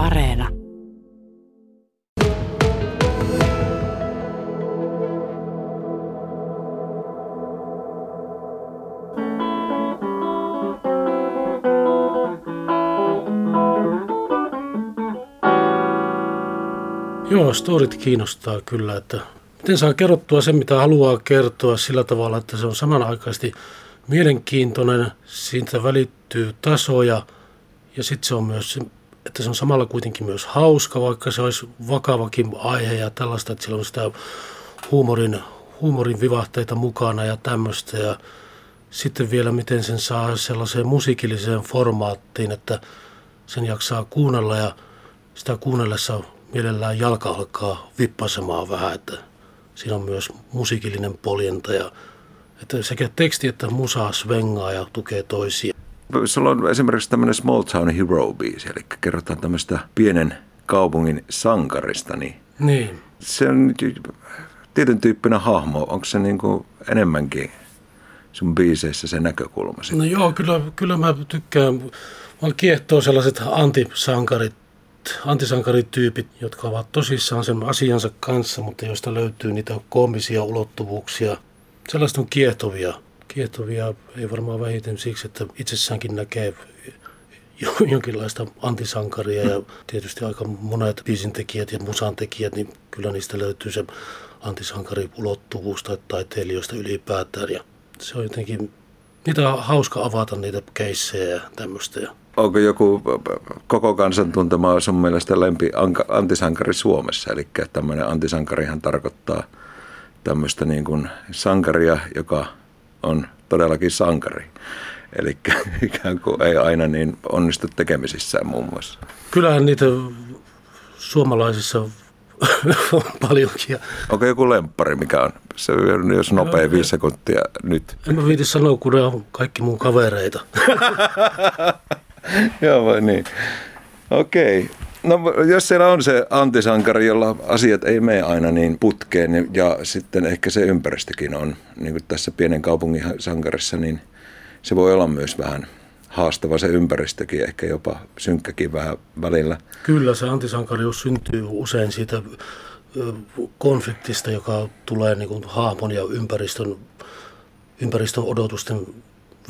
Areena. Joo, storit kiinnostaa kyllä, että miten saa kerrottua sen, mitä haluaa kertoa sillä tavalla, että se on samanaikaisesti mielenkiintoinen, siitä välittyy tasoja ja sitten se on myös, että se on samalla kuitenkin myös hauska, vaikka se olisi vakavakin aihe ja tällaista, että sillä on sitä huumorin, huumorin vivahteita mukana ja tämmöistä ja sitten vielä miten sen saa sellaiseen musiikilliseen formaattiin, että sen jaksaa kuunnella ja sitä kuunnellessa mielellään jalka alkaa vippasemaan vähän, että siinä on myös musiikillinen poljenta ja että sekä teksti että musa svengaa ja tukee toisia. Sulla on esimerkiksi tämmöinen Small Town Hero-biisi, eli kerrotaan tämmöistä pienen kaupungin sankarista, niin, Niin. se on tietyn tyyppinen hahmo. Onko se niin kuin enemmänkin sun biiseissä se näkökulma? No joo, kyllä, kyllä mä tykkään. Mä kiehtoo sellaiset antisankarit, antisankarityypit, jotka ovat tosissaan sen asiansa kanssa, mutta joista löytyy niitä koomisia ulottuvuuksia. Sellaista on kiehtovia. Kiehtovia ei varmaan vähiten siksi, että itsessäänkin näkee jo- jonkinlaista antisankaria ja tietysti aika monet biisintekijät ja musantekijät, niin kyllä niistä löytyy se antisankariulottuvuus tai taiteilijoista ylipäätään. Ja se on jotenkin, niitä on hauska avata niitä keissejä ja tämmöistä. Onko joku koko kansan tuntema sun mielestä lempi anka- antisankari Suomessa? Eli tämmöinen antisankarihan tarkoittaa tämmöistä niin kuin sankaria, joka on todellakin sankari. Eli ikään kuin ei aina niin onnistu tekemisissään muun muassa. kyllähän niitä suomalaisissa on paljonkin. Onko joku lemppari, mikä on? Se on jos nopea viisi sekuntia nyt. en mä viiti sanoa, kun ne on kaikki mun kavereita. Joo vai niin? Okei. No jos siellä on se antisankari, jolla asiat ei mene aina niin putkeen niin- ja sitten ehkä se ympäristökin on, niin kuin tässä pienen kaupungin sankarissa, niin se voi olla myös vähän haastava se ympäristökin, ehkä jopa synkkäkin vähän välillä. Kyllä se antisankarius syntyy usein siitä konfliktista, joka tulee niin kuin hahmon ja ympäristön, ympäristön odotusten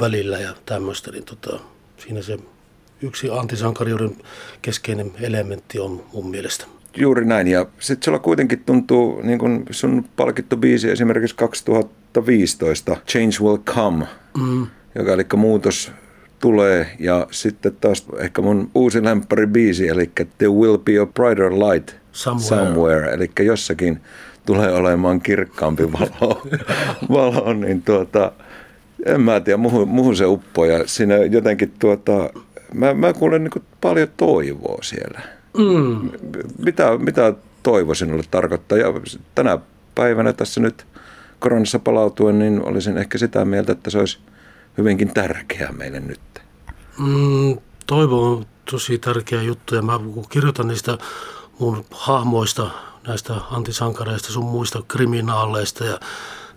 välillä ja tämmöistä. Niin tota, siinä se yksi antisankariuden keskeinen elementti on mun mielestä. Juuri näin. Ja sitten sulla kuitenkin tuntuu, niin kuin sun palkittu biisi esimerkiksi 2015, Change Will Come, Mm. joka eli muutos tulee. Ja sitten taas ehkä mun uusi lemppari biisi, eli There Will Be a Brighter Light Somewhere. somewhere eli jossakin tulee olemaan kirkkaampi valo, valo niin tuota, en mä tiedä, muhun, muhun se uppoo ja siinä jotenkin tuota, mä, mä kuulen niin paljon toivoa siellä. Mm. Mitä, mitä toivo sinulle tarkoittaa? Ja tänä päivänä tässä nyt koronassa palautuen, niin olisin ehkä sitä mieltä, että se olisi hyvinkin tärkeää meille nyt. Mm, toivo on tosi tärkeä juttu ja mä kun kirjoitan niistä mun hahmoista, näistä antisankareista, sun muista kriminaaleista ja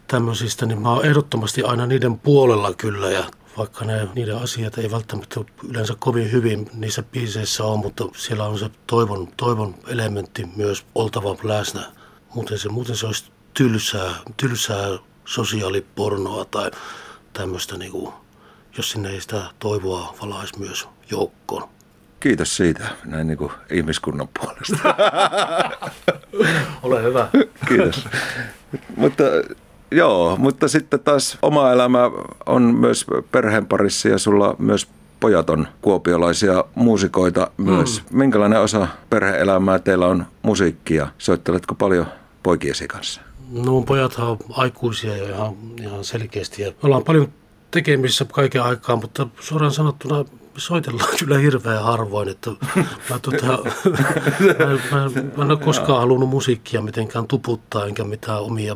tämmöisistä, niin mä oon ehdottomasti aina niiden puolella kyllä ja vaikka ne, niiden asiat ei välttämättä yleensä kovin hyvin niissä biiseissä on, mutta siellä on se toivon, toivon elementti myös oltava läsnä. Muuten se, muuten se olisi tylsää, tylsää sosiaalipornoa tai tämmöistä, niin kuin, jos sinne ei sitä toivoa valaisi myös joukkoon. Kiitos siitä näin niin kuin ihmiskunnan puolesta. Ole hyvä. Kiitos. mutta joo, mutta sitten taas oma elämä on myös perheen parissa ja sulla myös pojat on kuopiolaisia muusikoita myös. Mm. Minkälainen osa perheelämää teillä on musiikkia? Soitteletko paljon poikiesi kanssa? No pojathan on aikuisia jo ihan, ihan selkeästi ja me ollaan paljon tekemisissä kaiken aikaa, mutta suoraan sanottuna soitellaan kyllä hirveän harvoin, että mä, tota, mä, mä, mä en ole koskaan halunnut musiikkia mitenkään tuputtaa enkä mitään omia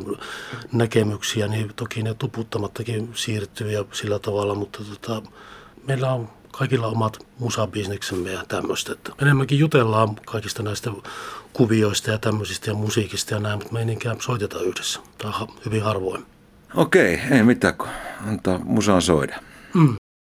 näkemyksiä, niin toki ne tuputtamattakin siirtyy ja sillä tavalla, mutta tota, meillä on kaikilla omat musabisneksemme ja tämmöistä. Että enemmänkin jutellaan kaikista näistä kuvioista ja tämmöisistä ja musiikista ja näin, mutta me ei niinkään soiteta yhdessä. Tai hyvin harvoin. Okei, ei mitään, kun antaa musaan soida. Mm.